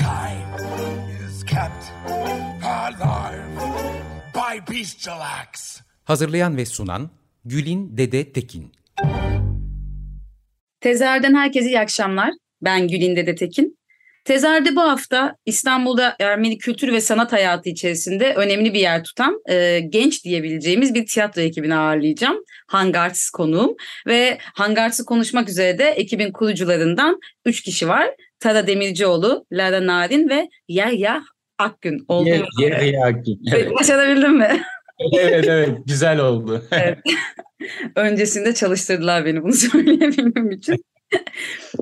Mankind is kept alive by bestial acts. Hazırlayan ve sunan Gülin Dede Tekin. Tezer'den herkese iyi akşamlar. Ben Gülin Dede Tekin. Tezer'de bu hafta İstanbul'da Ermeni kültür ve sanat hayatı içerisinde önemli bir yer tutan e, genç diyebileceğimiz bir tiyatro ekibini ağırlayacağım. Hangarts konuğum ve Hangarts'ı konuşmak üzere de ekibin kurucularından üç kişi var. Tara Demircioğlu, Lara Narin ve Yahya Akgün. Oldu Yer? Yahya Akgün. Evet. Başarabildim mi? evet evet güzel oldu. Evet. Öncesinde çalıştırdılar beni bunu söyleyebilmem için.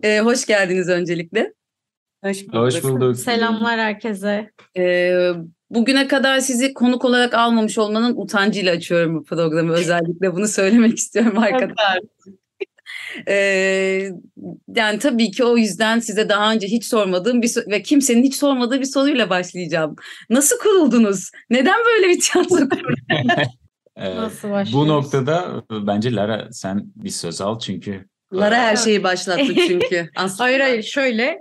Ee, hoş geldiniz öncelikle. Hoş bulduk. Hoş bulduk. Selamlar herkese. Ee, bugüne kadar sizi konuk olarak almamış olmanın utancıyla açıyorum bu programı. Özellikle bunu söylemek istiyorum arkadaşlar. Ee, yani tabii ki o yüzden size daha önce hiç sormadığım bir ve kimsenin hiç sormadığı bir soruyla başlayacağım. Nasıl kuruldunuz? Neden böyle bir tiyatro kurdunuz? Ee, Nasıl bu noktada bence Lara sen bir söz al çünkü. Lara her şeyi başlattı çünkü. Aslında Hayır hayır şöyle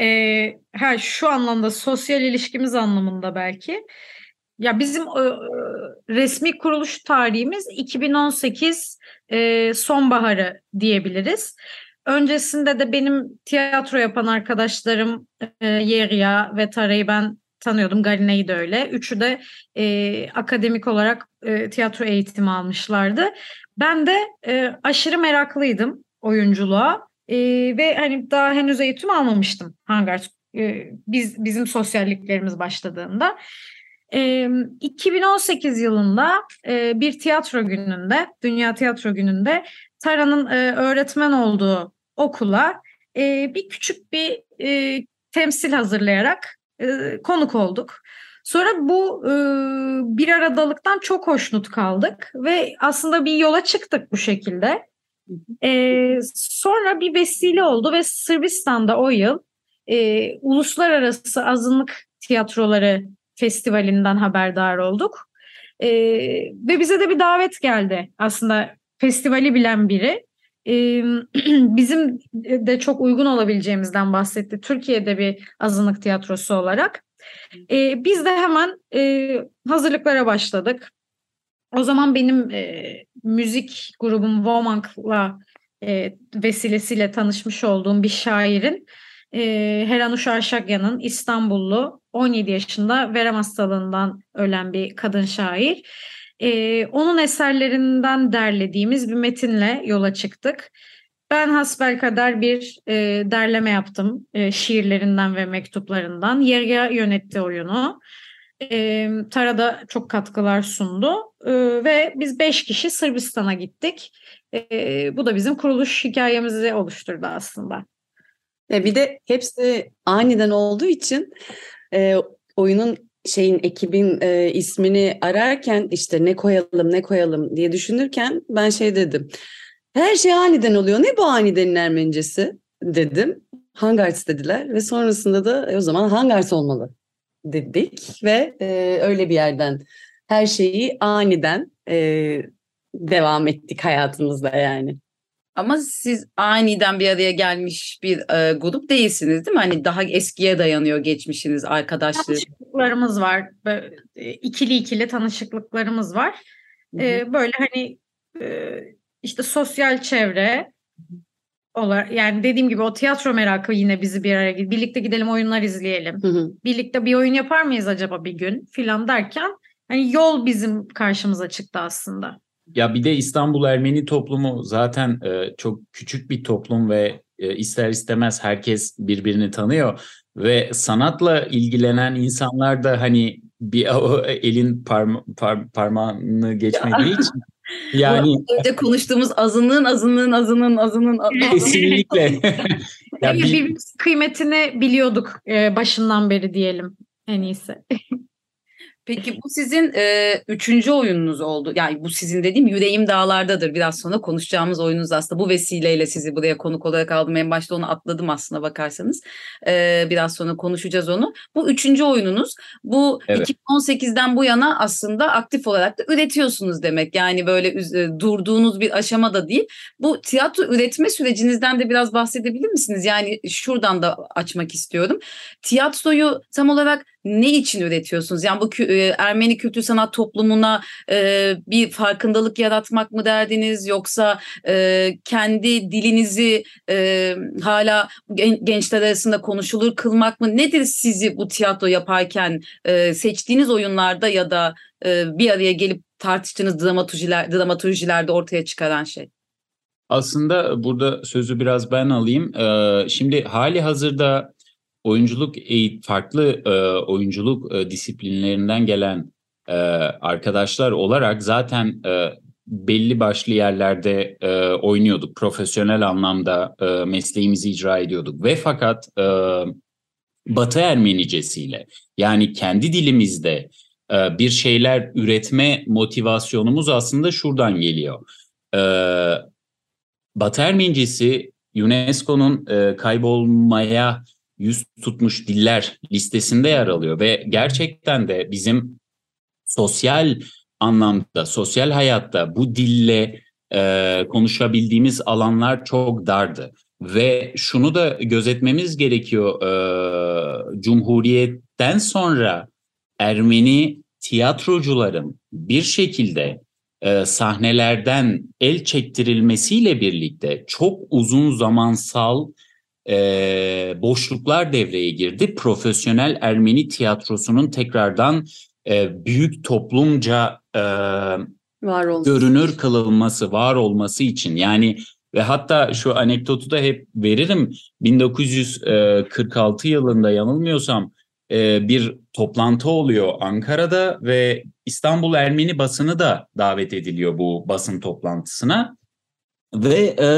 e, ha, şu anlamda sosyal ilişkimiz anlamında belki. Ya bizim e, resmi kuruluş tarihimiz 2018 e, sonbaharı diyebiliriz. Öncesinde de benim tiyatro yapan arkadaşlarım e, Yerya ve Tara'yı ben tanıyordum. Galina'yı da öyle. Üçü de e, akademik olarak e, tiyatro eğitimi almışlardı. Ben de e, aşırı meraklıydım oyunculuğa E, ve hani daha henüz eğitim almamıştım Hangars. E, biz bizim sosyalliklerimiz başladığında. E, 2018 yılında e, bir tiyatro gününde, Dünya Tiyatro Günü'nde Tara'nın e, öğretmen olduğu okula e, bir küçük bir e, temsil hazırlayarak e, konuk olduk. Sonra bu e, bir aradalıktan çok hoşnut kaldık ve aslında bir yola çıktık bu şekilde. E, sonra bir vesile oldu ve Sırbistan'da o yıl e, Uluslararası Azınlık Tiyatroları Festivali'nden haberdar olduk. E, ve bize de bir davet geldi aslında festivali bilen biri. E, bizim de çok uygun olabileceğimizden bahsetti. Türkiye'de bir azınlık tiyatrosu olarak. E, biz de hemen e, hazırlıklara başladık. O zaman benim e, müzik grubum Womank'la e, vesilesiyle tanışmış olduğum bir şairin e, Heranuş Arşakyan'ın İstanbullu 17 yaşında verem hastalığından ölen bir kadın şair. E, onun eserlerinden derlediğimiz bir metinle yola çıktık. Ben hasbelkader bir e, derleme yaptım e, şiirlerinden ve mektuplarından. Yerga yönetti oyunu. E, Tara da çok katkılar sundu E, ve biz beş kişi Sırbistan'a gittik. E, bu da bizim kuruluş hikayemizi oluşturdu aslında. Ya bir de hepsi aniden olduğu için e, oyunun şeyin ekibin e, ismini ararken işte ne koyalım ne koyalım diye düşünürken ben şey dedim. Her şey aniden oluyor. Ne bu anidenin Ermenicesi dedim. Hangars dediler ve sonrasında da e, o zaman Hangars olmalı dedik ve e, öyle bir yerden her şeyi aniden e, devam ettik hayatımızda yani. Ama siz aniden bir araya gelmiş bir e, grup değilsiniz değil mi? Hani daha eskiye dayanıyor geçmişiniz, arkadaşlığı. Tanışıklıklarımız var. Böyle, ikili ikili tanışıklıklarımız var. E, böyle hani e, işte sosyal çevre olarak yani dediğim gibi o tiyatro merakı yine bizi bir araya birlikte gidelim oyunlar izleyelim. Hı hı. Birlikte bir oyun yapar mıyız acaba bir gün filan derken hani yol bizim karşımıza çıktı aslında. Ya bir de İstanbul Ermeni toplumu zaten e, çok küçük bir toplum ve e, ister istemez herkes birbirini tanıyor ve sanatla ilgilenen insanlar da hani bir elin parma, par- parmağını geçmediği için yani önce konuştuğumuz azınlığın azınlığın azınlığın azınlığın azınlığın. kesinlikle Ya Yani bir- birbirimizin kıymetini biliyorduk e, başından beri diyelim en iyisi. Peki bu sizin e, üçüncü oyununuz oldu. Yani bu sizin dediğim Yüreğim Dağlardadır. Biraz sonra konuşacağımız oyununuz aslında. Bu vesileyle sizi buraya konuk olarak aldım. En başta onu atladım aslına bakarsanız. E, biraz sonra konuşacağız onu. Bu üçüncü oyununuz. Bu Evet. 2018'den bu yana aslında aktif olarak da üretiyorsunuz demek. Yani böyle e, durduğunuz bir aşama da değil. Bu tiyatro üretme sürecinizden de biraz bahsedebilir misiniz? Yani şuradan da açmak istiyorum. Tiyatroyu tam olarak ne için üretiyorsunuz? Yani bu e, Ermeni kültür sanat toplumuna e, bir farkındalık yaratmak mı derdiniz yoksa e, kendi dilinizi hala gen- gençler arasında konuşulur kılmak mı? Nedir sizi bu tiyatro yaparken seçtiğiniz oyunlarda ya da bir araya gelip tartıştığınız dramaturjiler, dramaturjilerde ortaya çıkaran şey? Aslında burada sözü biraz ben alayım. Şimdi hali hazırda oyunculuk farklı e, oyunculuk e, disiplinlerinden gelen e, arkadaşlar olarak zaten e, belli başlı yerlerde e, oynuyorduk. Profesyonel anlamda e, mesleğimizi icra ediyorduk ve fakat e, Batı Ermenicesiyle yani kendi dilimizde e, bir şeyler üretme motivasyonumuz aslında şuradan geliyor. E, Batı Ermenicesi UNESCO'nun e, kaybolmaya yüz tutmuş diller listesinde yer alıyor ve gerçekten de bizim sosyal anlamda, sosyal hayatta bu dille e, konuşabildiğimiz alanlar çok dardı. Ve şunu da gözetmemiz gerekiyor. e, Cumhuriyetten sonra Ermeni tiyatrocuların bir şekilde e, sahnelerden el çektirilmesiyle birlikte çok uzun zamansal e, boşluklar devreye girdi. Profesyonel Ermeni tiyatrosunun tekrardan e, büyük toplumca e, Var görünür kılınması, var olması için yani ve hatta şu anekdotu da hep veririm. 1946 yılında yanılmıyorsam bir toplantı oluyor Ankara'da ve İstanbul Ermeni basını da davet ediliyor bu basın toplantısına. Ve e,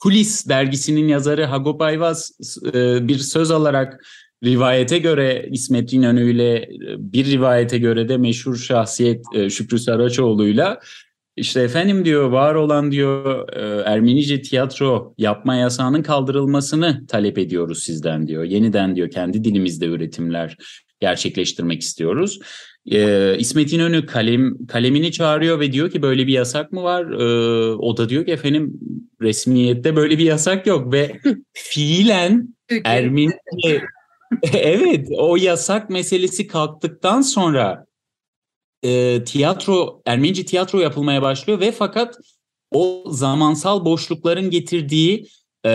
Kulis dergisinin yazarı Hagop Ayvaz e, bir söz alarak rivayete göre İsmet İnönü ile e, bir rivayete göre de meşhur şahsiyet e, Şükrü Saraçoğlu'yla işte efendim diyor var olan diyor e, Ermenice tiyatro yapma yasağının kaldırılmasını talep ediyoruz sizden diyor. Yeniden diyor kendi dilimizde üretimler gerçekleştirmek istiyoruz. E, İsmet İnönü kalem, kalemini çağırıyor ve diyor ki böyle bir yasak mı var? E, o da diyor ki efendim resmiyette böyle bir yasak yok ve fiilen Ermenice evet o yasak meselesi kalktıktan sonra e, tiyatro Ermenice tiyatro yapılmaya başlıyor ve fakat o zamansal boşlukların getirdiği e,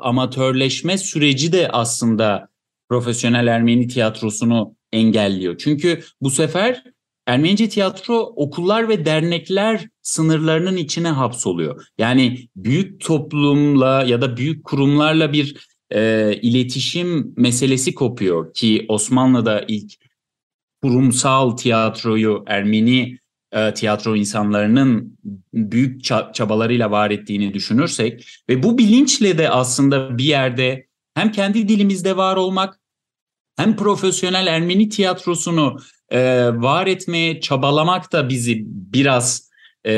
amatörleşme süreci de aslında profesyonel Ermeni tiyatrosunu engelliyor. Çünkü bu sefer Ermenice tiyatro okullar ve dernekler sınırlarının içine hapsoluyor. Yani büyük toplumla ya da büyük kurumlarla bir e, iletişim meselesi kopuyor ki Osmanlı'da ilk kurumsal tiyatroyu Ermeni e, tiyatro insanlarının büyük ça- çabalarıyla var ettiğini düşünürsek ve bu bilinçle de aslında bir yerde hem kendi dilimizde var olmak hem profesyonel Ermeni tiyatrosunu e, var etmeye çabalamak da bizi biraz e,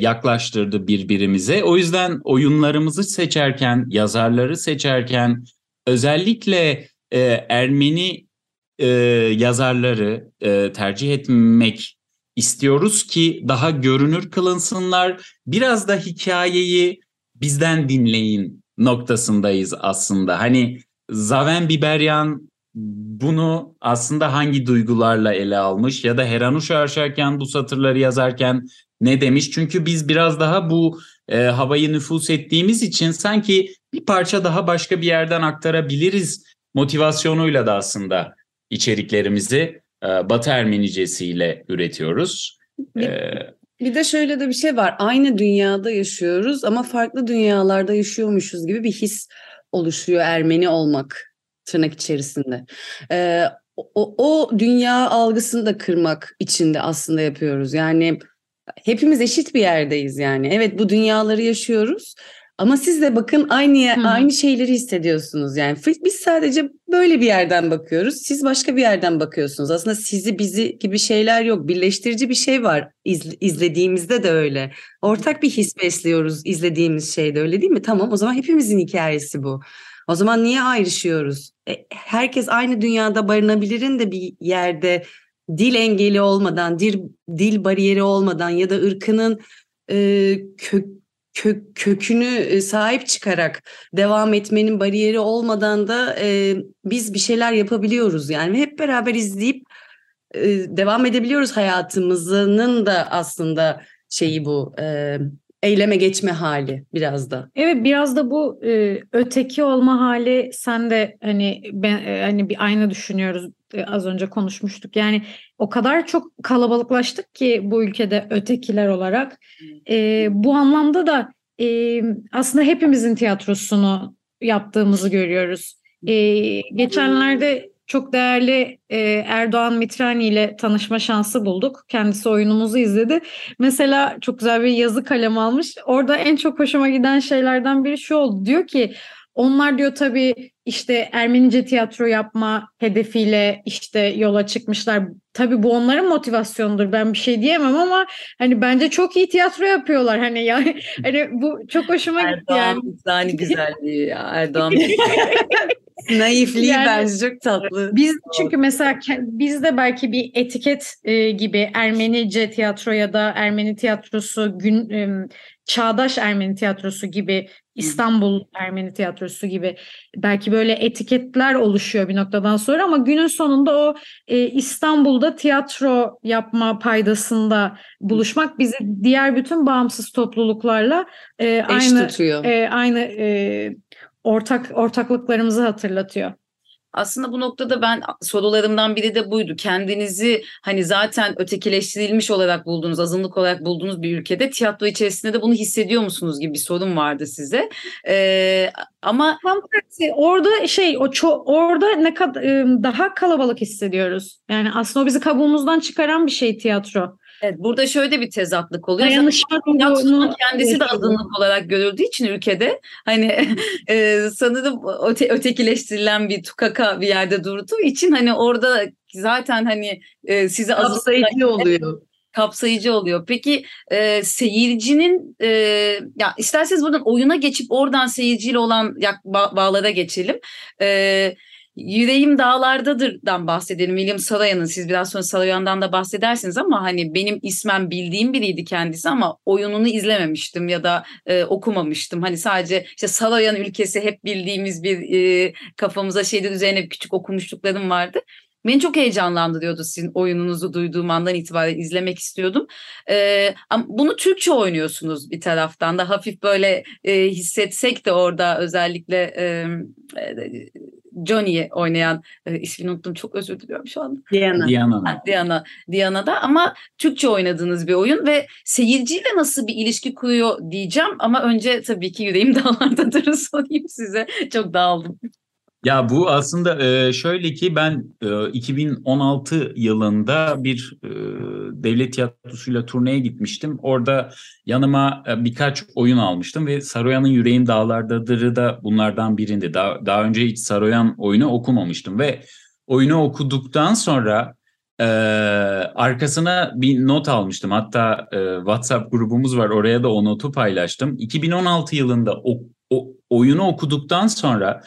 yaklaştırdı birbirimize. O yüzden oyunlarımızı seçerken, yazarları seçerken özellikle e, Ermeni e, yazarları e, tercih etmek istiyoruz ki daha görünür kılınsınlar. Biraz da hikayeyi bizden dinleyin noktasındayız aslında. Hani Zaven Biberyan bunu aslında hangi duygularla ele almış ya da Heranuş Arşarken bu satırları yazarken ne demiş? Çünkü biz biraz daha bu e, havayı nüfus ettiğimiz için sanki bir parça daha başka bir yerden aktarabiliriz motivasyonuyla da aslında içeriklerimizi e, Batı Ermenicesiyle üretiyoruz. Bir, E, bir de şöyle de bir şey var. Aynı dünyada yaşıyoruz ama farklı dünyalarda yaşıyormuşuz gibi bir his oluşuyor Ermeni olmak tırnak içerisinde. Ee, o, o dünya algısını da kırmak için de aslında yapıyoruz. Yani hepimiz eşit bir yerdeyiz yani. Evet bu dünyaları yaşıyoruz Ama siz de bakın aynı yer- Hı hı. aynı şeyleri hissediyorsunuz yani. Biz sadece böyle bir yerden bakıyoruz. Siz başka bir yerden bakıyorsunuz. Aslında sizi bizi gibi şeyler yok. Birleştirici bir şey var. İz- izlediğimizde de öyle. Ortak bir his besliyoruz izlediğimiz şeyde öyle değil mi? Tamam o zaman hepimizin hikayesi bu. O zaman niye ayrışıyoruz? E, herkes aynı dünyada barınabilirin de bir yerde dil engeli olmadan, dil, dil bariyeri olmadan ya da ırkının e, kök, kök, kökünü e, sahip çıkarak devam etmenin bariyeri olmadan da e, biz bir şeyler yapabiliyoruz yani hep beraber izleyip e, devam edebiliyoruz hayatımızın da aslında şeyi bu e, eyleme geçme hali biraz da. Evet biraz da bu e, öteki olma hali sen de hani ben e, hani bir aynı düşünüyoruz E, az önce konuşmuştuk yani o kadar çok kalabalıklaştık ki bu ülkede ötekiler olarak E, bu anlamda da e, aslında hepimizin tiyatrosunu yaptığımızı görüyoruz. E, geçenlerde çok değerli e, Erdoğan Mitrani ile tanışma şansı bulduk. Kendisi oyunumuzu izledi. Mesela çok güzel bir yazı kalem almış. Orada en çok hoşuma giden şeylerden biri şu oldu. Diyor ki onlar diyor tabii işte Ermenice tiyatro yapma hedefiyle işte yola çıkmışlar. Tabii bu onların motivasyonudur. Ben bir şey diyemem ama hani bence çok iyi tiyatro yapıyorlar. Hani yani hani bu çok hoşuma gitti yani. Erdoğan güzelliği ya Erdoğan naifliği Yani- bence çok tatlı. Biz çünkü mesela bizde belki bir etiket e, gibi Ermenice tiyatro ya da Ermeni tiyatrosu gün e, çağdaş Ermeni tiyatrosu gibi İstanbul Ermeni tiyatrosu gibi belki böyle etiketler oluşuyor bir noktadan sonra ama günün sonunda o e, İstanbul'da tiyatro yapma paydasında buluşmak bizi diğer bütün bağımsız topluluklarla e, Eş aynı tutuyor. e, aynı e, ortak ortaklıklarımızı hatırlatıyor. Aslında bu noktada ben sorularımdan biri de buydu. Kendinizi hani zaten ötekileştirilmiş olarak bulduğunuz, azınlık olarak bulduğunuz bir ülkede tiyatro içerisinde de bunu hissediyor musunuz gibi bir sorun vardı size. Ee, ama Tam tersi orada şey o ço- orada ne kadar daha kalabalık hissediyoruz. Yani aslında o bizi kabuğumuzdan çıkaran bir şey tiyatro. Evet, burada şöyle bir tezatlık oluyor. Dayanışma ruhunu kendisi de azınlık olarak görüldüğü için ülkede hani e, sanırım öte, ötekileştirilen bir tukaka bir yerde durduğu için hani orada zaten hani e, azınlık Kapsayıcı oluyor. kapsayıcı oluyor. Peki e, seyircinin e, ya isterseniz buradan oyuna geçip oradan seyirciyle olan bağlara geçelim. E, Yüreğim Dağlardadır'dan bahsedelim. William Saroyan'ın siz biraz sonra Saroyan'dan da bahsedersiniz ama hani benim ismem bildiğim biriydi kendisi ama oyununu izlememiştim ya da e, okumamıştım. Hani sadece işte Saroyan ülkesi hep bildiğimiz bir e, kafamıza şeyler üzerine küçük okumuşluklarım vardı. Beni çok heyecanlandırıyordu sizin oyununuzu duyduğum andan itibaren izlemek istiyordum. Ee, ama bunu Türkçe oynuyorsunuz bir taraftan da hafif böyle e, hissetsek de orada özellikle e, e, Johnny'yi oynayan e, ismini unuttum çok özür diliyorum şu anda. Diana. Diana. Ha, Diana, Diana'da ama Türkçe oynadığınız bir oyun ve seyirciyle nasıl bir ilişki kuruyor diyeceğim ama önce tabii ki yüreğim dağlardadır sorayım size çok dağıldım. Ya bu aslında e, şöyle ki ben e, 2016 yılında bir e, devlet tiyatrosuyla turneye gitmiştim. Orada yanıma e, birkaç oyun almıştım ve Saroyan'ın Yüreğim Dağlardadır'ı da bunlardan birindi. Daha, daha önce hiç Saroyan oyunu okumamıştım ve oyunu okuduktan sonra e, arkasına bir not almıştım. Hatta e, WhatsApp grubumuz var oraya da o notu paylaştım. 2016 yılında o, o oyunu okuduktan sonra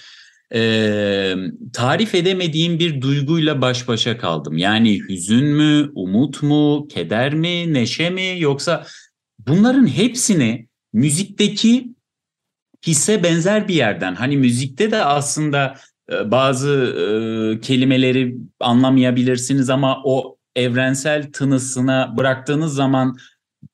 e, tarif edemediğim bir duyguyla baş başa kaldım. Yani hüzün mü, umut mu, keder mi, neşe mi yoksa bunların hepsini müzikteki hisse benzer bir yerden. Hani müzikte de aslında bazı e, kelimeleri anlamayabilirsiniz ama o evrensel tınısına bıraktığınız zaman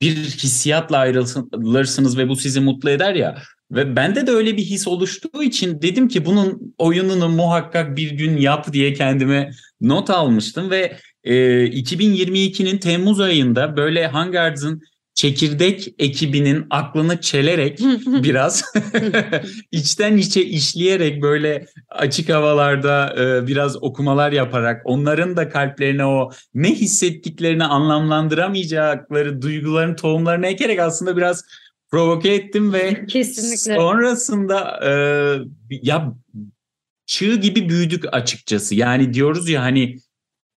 bir hissiyatla ayrılırsınız ve bu sizi mutlu eder ya. Ve bende de öyle bir his oluştuğu için dedim ki bunun oyununu muhakkak bir gün yap diye kendime not almıştım. Ve e, 2022'nin Temmuz ayında böyle Hangards'ın çekirdek ekibinin aklını çelerek biraz içten içe işleyerek böyle açık havalarda e, biraz okumalar yaparak onların da kalplerine o ne hissettiklerini anlamlandıramayacakları duyguların tohumlarını ekerek aslında biraz provoke ettim ve Kesinlikle. sonrasında e, ya çığ gibi büyüdük açıkçası. Yani diyoruz ya hani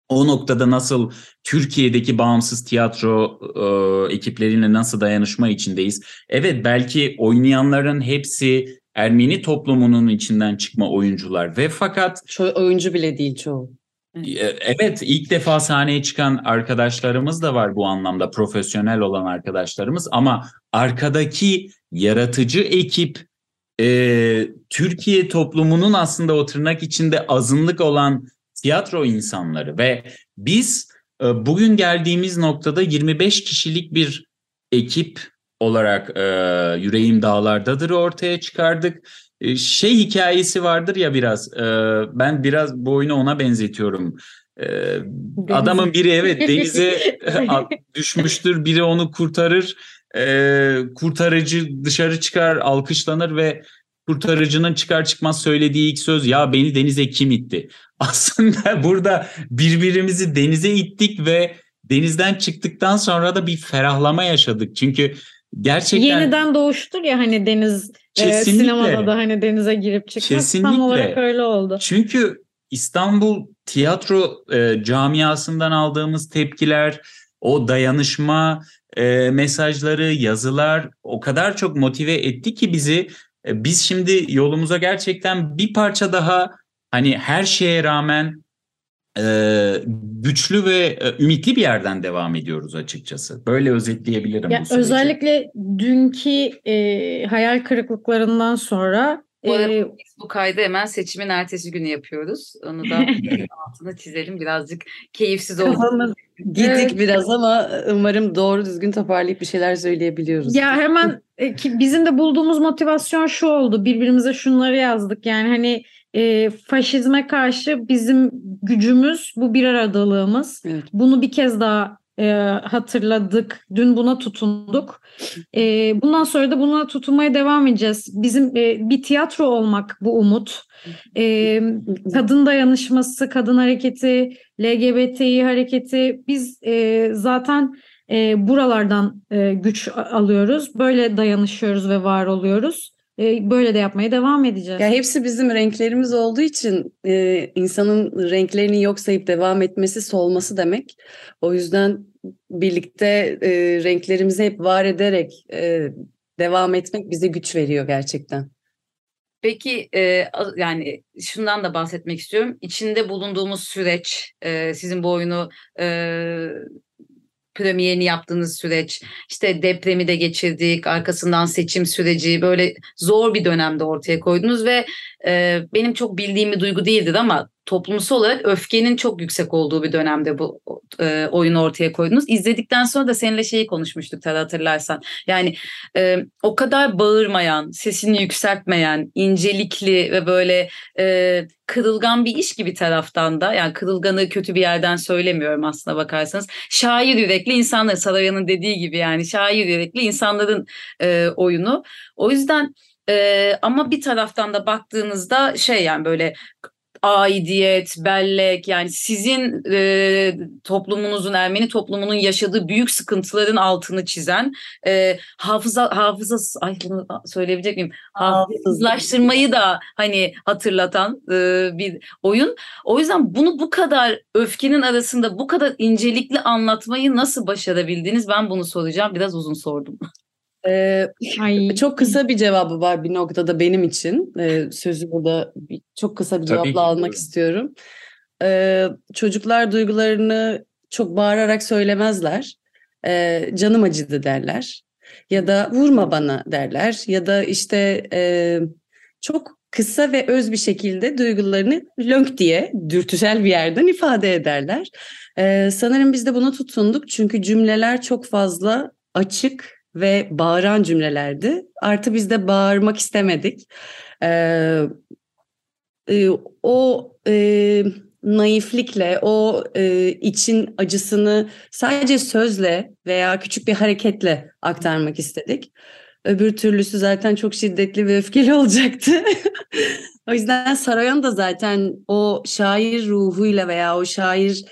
o noktada nasıl Türkiye'deki bağımsız tiyatro e, ekipleriyle nasıl dayanışma içindeyiz. Evet belki oynayanların hepsi Ermeni toplumunun içinden çıkma oyuncular ve fakat Çoğu oyuncu bile değil çoğu. E, evet ilk defa sahneye çıkan arkadaşlarımız da var bu anlamda profesyonel olan arkadaşlarımız ama arkadaki yaratıcı ekip e, Türkiye toplumunun aslında o tırnak içinde azınlık olan tiyatro insanları ve biz e, bugün geldiğimiz noktada 25 kişilik bir ekip olarak e, Yüreğim Dağlardadır ortaya çıkardık. E, şey hikayesi vardır ya biraz e, ben biraz bu oyunu ona benzetiyorum. E, adamın biri evet denize düşmüştür biri onu kurtarır e, kurtarıcı dışarı çıkar alkışlanır ve kurtarıcının çıkar çıkmaz söylediği ilk söz ya beni denize kim itti? Aslında burada birbirimizi denize ittik ve denizden çıktıktan sonra da bir ferahlama yaşadık. Çünkü gerçekten Yeniden doğuştur ya hani deniz e, Kesinlikle. sinemada da hani denize girip çıkmak Kesinlikle. tam olarak öyle oldu. Çünkü İstanbul tiyatro e, camiasından aldığımız tepkiler, o dayanışma e, mesajları, yazılar o kadar çok motive etti ki bizi. E, biz şimdi yolumuza gerçekten bir parça daha hani her şeye rağmen e, güçlü ve e, ümitli bir yerden devam ediyoruz açıkçası. Böyle özetleyebilirim Ya bu süreci. özellikle dünkü e, hayal kırıklıklarından sonra Bu arada e, biz bu kaydı hemen seçimin ertesi günü yapıyoruz. Onu da altına çizelim. Birazcık keyifsiz oldu. Gidik Evet. biraz ama umarım doğru düzgün toparlayıp bir şeyler söyleyebiliyoruz. Ya hemen e, bizim de bulduğumuz motivasyon şu oldu. Birbirimize şunları yazdık. Yani hani e, faşizme karşı bizim gücümüz bu bir aradalığımız. Evet. Bunu bir kez daha e, hatırladık. Dün buna tutunduk. E, bundan sonra da buna tutunmaya devam edeceğiz. Bizim e, bir tiyatro olmak bu umut. E, kadın dayanışması, kadın hareketi, LGBTİ hareketi biz e, zaten e, buralardan e, güç alıyoruz. Böyle dayanışıyoruz ve var oluyoruz. E, böyle de yapmaya devam edeceğiz. Ya hepsi bizim renklerimiz olduğu için e, insanın renklerini yok sayıp devam etmesi solması demek. O yüzden birlikte e, renklerimizi hep var ederek e, devam etmek bize güç veriyor gerçekten. Peki e, yani şundan da bahsetmek istiyorum. İçinde bulunduğumuz süreç, e, sizin bu oyunu e, premierini yaptığınız süreç, işte depremi de geçirdik, arkasından seçim süreci böyle zor bir dönemde ortaya koydunuz ve e, benim çok bildiğim bir duygu değildi ama toplumsal olarak öfkenin çok yüksek olduğu bir dönemde bu e, oyunu ortaya koydunuz. İzledikten sonra da seninle şeyi konuşmuştuk tabii hatırlarsan. Yani e, o kadar bağırmayan, sesini yükseltmeyen, incelikli ve böyle e, kırılgan bir iş gibi taraftan da yani kırılganı kötü bir yerden söylemiyorum aslına bakarsanız. Şair yürekli insanlar Saraya'nın dediği gibi yani şair yürekli insanların e, oyunu. O yüzden e, ama bir taraftan da baktığınızda şey yani böyle aidiyet, bellek yani sizin e, toplumunuzun, Ermeni toplumunun yaşadığı büyük sıkıntıların altını çizen e, hafıza hafıza ay bunu söyleyebilecek miyim? Hafızlaştırmayı da hani hatırlatan e, bir oyun. O yüzden bunu bu kadar öfkenin arasında bu kadar incelikli anlatmayı nasıl başarabildiniz? Ben bunu soracağım. Biraz uzun sordum. E, Ay. çok kısa bir cevabı var bir noktada benim için. E, sözü burada bir- çok kısa bir Tabii cevapla ki, almak istiyorum. E, çocuklar duygularını çok bağırarak söylemezler. E, canım acıdı derler. Ya da vurma bana derler. Ya da işte e, çok kısa ve öz bir şekilde duygularını lönk diye dürtüsel bir yerden ifade ederler. E, sanırım biz de buna tutunduk. Çünkü cümleler çok fazla açık ve bağıran cümlelerdi. Artı biz de bağırmak istemedik. Ee, e, o e, naiflikle, o e, için acısını sadece sözle veya küçük bir hareketle aktarmak istedik. Öbür türlüsü zaten çok şiddetli ve öfkeli olacaktı. o yüzden Sarayan da zaten o şair ruhuyla veya o şair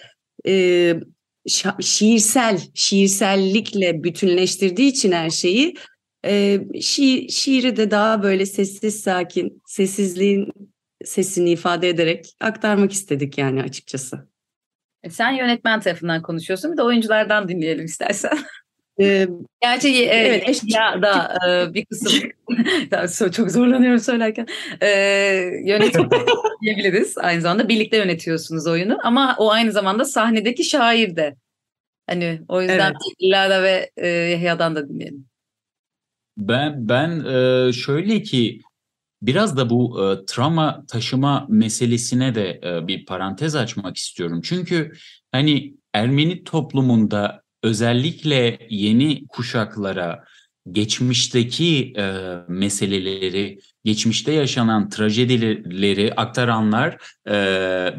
e, şiirsel, şiirsellikle bütünleştirdiği için her şeyi E, şiir, şiiri de daha böyle sessiz sakin, sessizliğin sesini ifade ederek aktarmak istedik yani açıkçası. E, Sen yönetmen tarafından konuşuyorsun. Bir de oyunculardan dinleyelim istersen. Gerçi e, Evet, eş- ya da e, bir kısım çok zorlanıyorum söylerken e, yönetmen diyebiliriz. Aynı zamanda birlikte yönetiyorsunuz oyunu ama o aynı zamanda sahnedeki şair de. Hani o yüzden Lara ve e, Yahya'dan da dinleyelim. Ben ben e, şöyle ki biraz da bu e, travma taşıma meselesine de e, bir parantez açmak istiyorum. Çünkü hani Ermeni toplumunda özellikle yeni kuşaklara geçmişteki e, meseleleri, geçmişte yaşanan trajedileri aktaranlar e,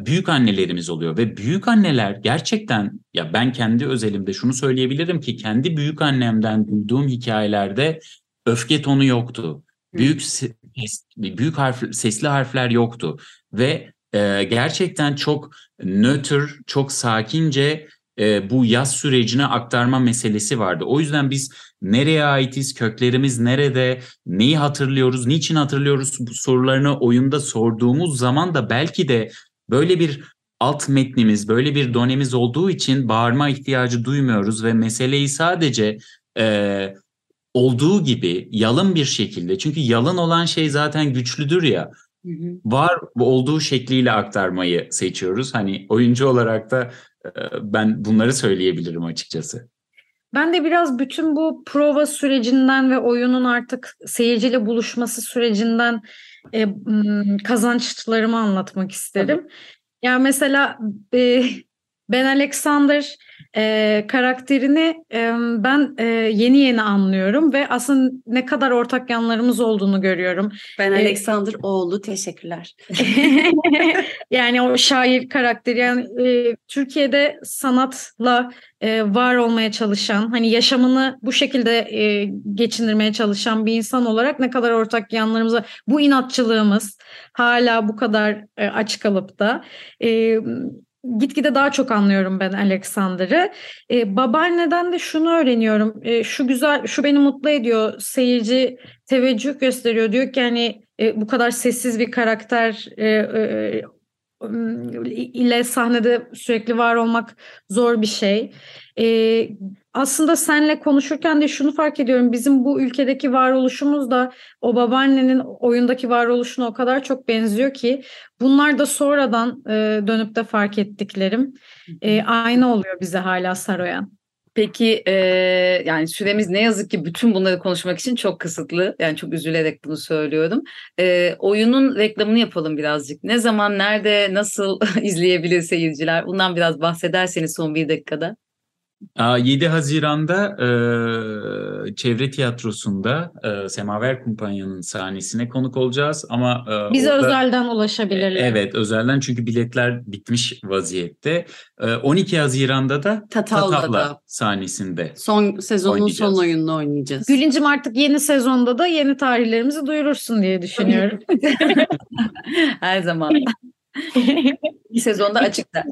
büyük annelerimiz oluyor. Ve büyük anneler gerçekten ya ben kendi özelimde şunu söyleyebilirim ki kendi büyük annemden duyduğum hikayelerde öfke tonu yoktu. Büyük ses, büyük harf, sesli harfler yoktu. Ve e, gerçekten çok nötr, çok sakince e, bu yaz sürecine aktarma meselesi vardı. O yüzden biz nereye aitiz, köklerimiz nerede, neyi hatırlıyoruz, niçin hatırlıyoruz bu sorularını oyunda sorduğumuz zaman da belki de böyle bir alt metnimiz, böyle bir donemiz olduğu için bağırma ihtiyacı duymuyoruz ve meseleyi sadece e, olduğu gibi yalın bir şekilde çünkü yalın olan şey zaten güçlüdür ya var olduğu şekliyle aktarmayı seçiyoruz. Hani oyuncu olarak da ben bunları söyleyebilirim açıkçası. Ben de biraz bütün bu prova sürecinden ve oyunun artık seyirciyle buluşması sürecinden e, kazançlarımı anlatmak isterim. Yani mesela e, Ben Alexander e, karakterini e, ben e, yeni yeni anlıyorum ve aslında ne kadar ortak yanlarımız olduğunu görüyorum. ben Evet. Alexander Oğlu teşekkürler. yani o şair karakteri yani e, Türkiye'de sanatla e, var olmaya çalışan hani yaşamını bu şekilde e, geçindirmeye çalışan bir insan olarak ne kadar ortak yanlarımız var. Bu inatçılığımız hala bu kadar e, aç kalıp da e, gitgide daha çok anlıyorum ben Alexander'ı. E, babaanneden de şunu öğreniyorum. E, şu güzel, şu beni mutlu ediyor. Seyirci teveccüh gösteriyor. Diyor ki hani e, bu kadar sessiz bir karakter e, e, ile sahnede sürekli var olmak zor bir şey. E, aslında senle konuşurken de şunu fark ediyorum. Bizim bu ülkedeki varoluşumuz da o babaannenin oyundaki varoluşuna o kadar çok benziyor ki bunlar da sonradan e, dönüp de fark ettiklerim. E, aynı oluyor bize hala Saroyan. Peki e, yani süremiz ne yazık ki bütün bunları konuşmak için çok kısıtlı. Yani çok üzülerek bunu söylüyorum. E, oyunun reklamını yapalım birazcık. Ne zaman, nerede, nasıl izleyebilir seyirciler? Bundan biraz bahsederseniz son bir dakikada. Aa, 7 Haziran'da e, Çevre Tiyatrosu'nda e, Semaver Kumpanya'nın sahnesine konuk olacağız ama e, Bize orada- özelden ulaşabilirler. Evet, özelden çünkü biletler bitmiş vaziyette. E, 12 Haziran'da da Tatavla'da. Tatavla sahnesinde. Son sezonun son oyununu oynayacağız. Gülüncüm artık yeni sezonda da yeni tarihlerimizi duyurursun diye düşünüyorum. Her zaman. Bir sezonda açıkta.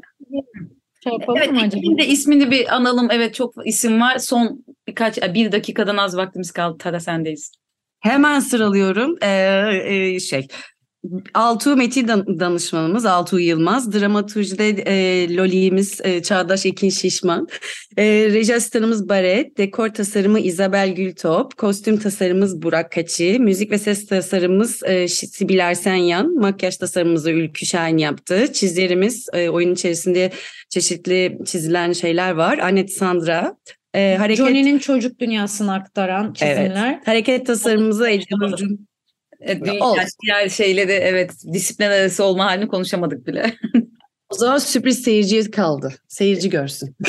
Şey yapalım Evet, mı acaba? de ismini bir analım. Evet çok isim var. Son birkaç, bir dakikadan az vaktimiz kaldı. Tara sendeyiz. Hemen sıralıyorum. Ee, e, şey Altuğ Metin dan- danışmanımız Altuğ Yılmaz. Dramaturjide e, Loli'miz e, Çağdaş Ekin Şişman. E, reji asistanımız Baret. Dekor tasarımı İzabel Gültop. Kostüm tasarımımız Burak Kaçı. Müzik ve ses tasarımımız e, Sibel Ersenyan. Makyaj tasarımımızı Ülkü Şahin yaptı. Çizlerimiz e, oyun içerisinde çeşitli çizilen şeyler var. Anet Sandra. E, hareket Johnny'nin çocuk dünyasını aktaran çizimler. hareket tasarımımızı Ece Evet, dünya- Olsun. diğer şeyleri evet disiplin arası olma halini konuşamadık bile. O zaman sürpriz seyirciye kaldı. Seyirci görsün.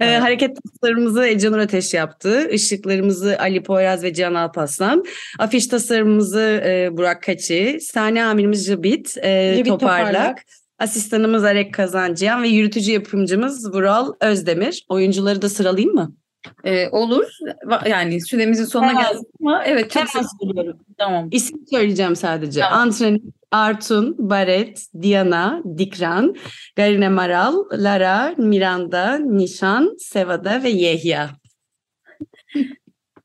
Ee, hareket tasarımımızı Ecanur Ateş yaptı. Işıklarımızı Ali Poyraz ve Can Alpaslan. Afiş tasarımımızı e, Burak Kaçı. Sahne amirimiz Jabit, e, Jabit Toparlak. Toparlak. Asistanımız Arek Kazancıyan ve yürütücü yapımcımız Vural Özdemir. Oyuncuları da sıralayayım mı? Ee, olur. Yani süremizin sonuna Hemen- geldik ama evet çok Hemen söylüyorum. Tamam. İsim söyleyeceğim sadece. Tamam. Antren, Artun, Baret, Diana, Dikran, Garine Maral, Lara, Miranda, Nişan, Sevada ve Yehya.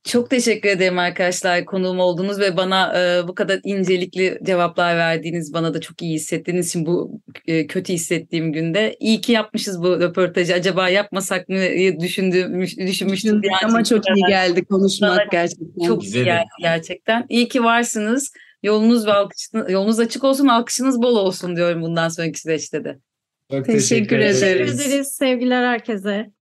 Çok teşekkür ederim arkadaşlar konuğum oldunuz ve bana e, bu kadar incelikli cevaplar verdiğiniz, bana da çok iyi hissettiğiniz için bu e, kötü hissettiğim günde. İyi ki yapmışız bu röportajı. Acaba yapmasak mı diye düşündüğüm, düşünmüştüm. an Ama çok iyi geldi konuşmak Bana gerçekten. Çok iyi geldi gerçekten. İyi ki varsınız. Yolunuz ve alkışınız, yolunuz açık olsun, alkışınız bol olsun diyorum bundan sonraki süreçte de. Çok Teşekkür ederiz. ederiz. Teşekkür ederiz. Sevgiler herkese.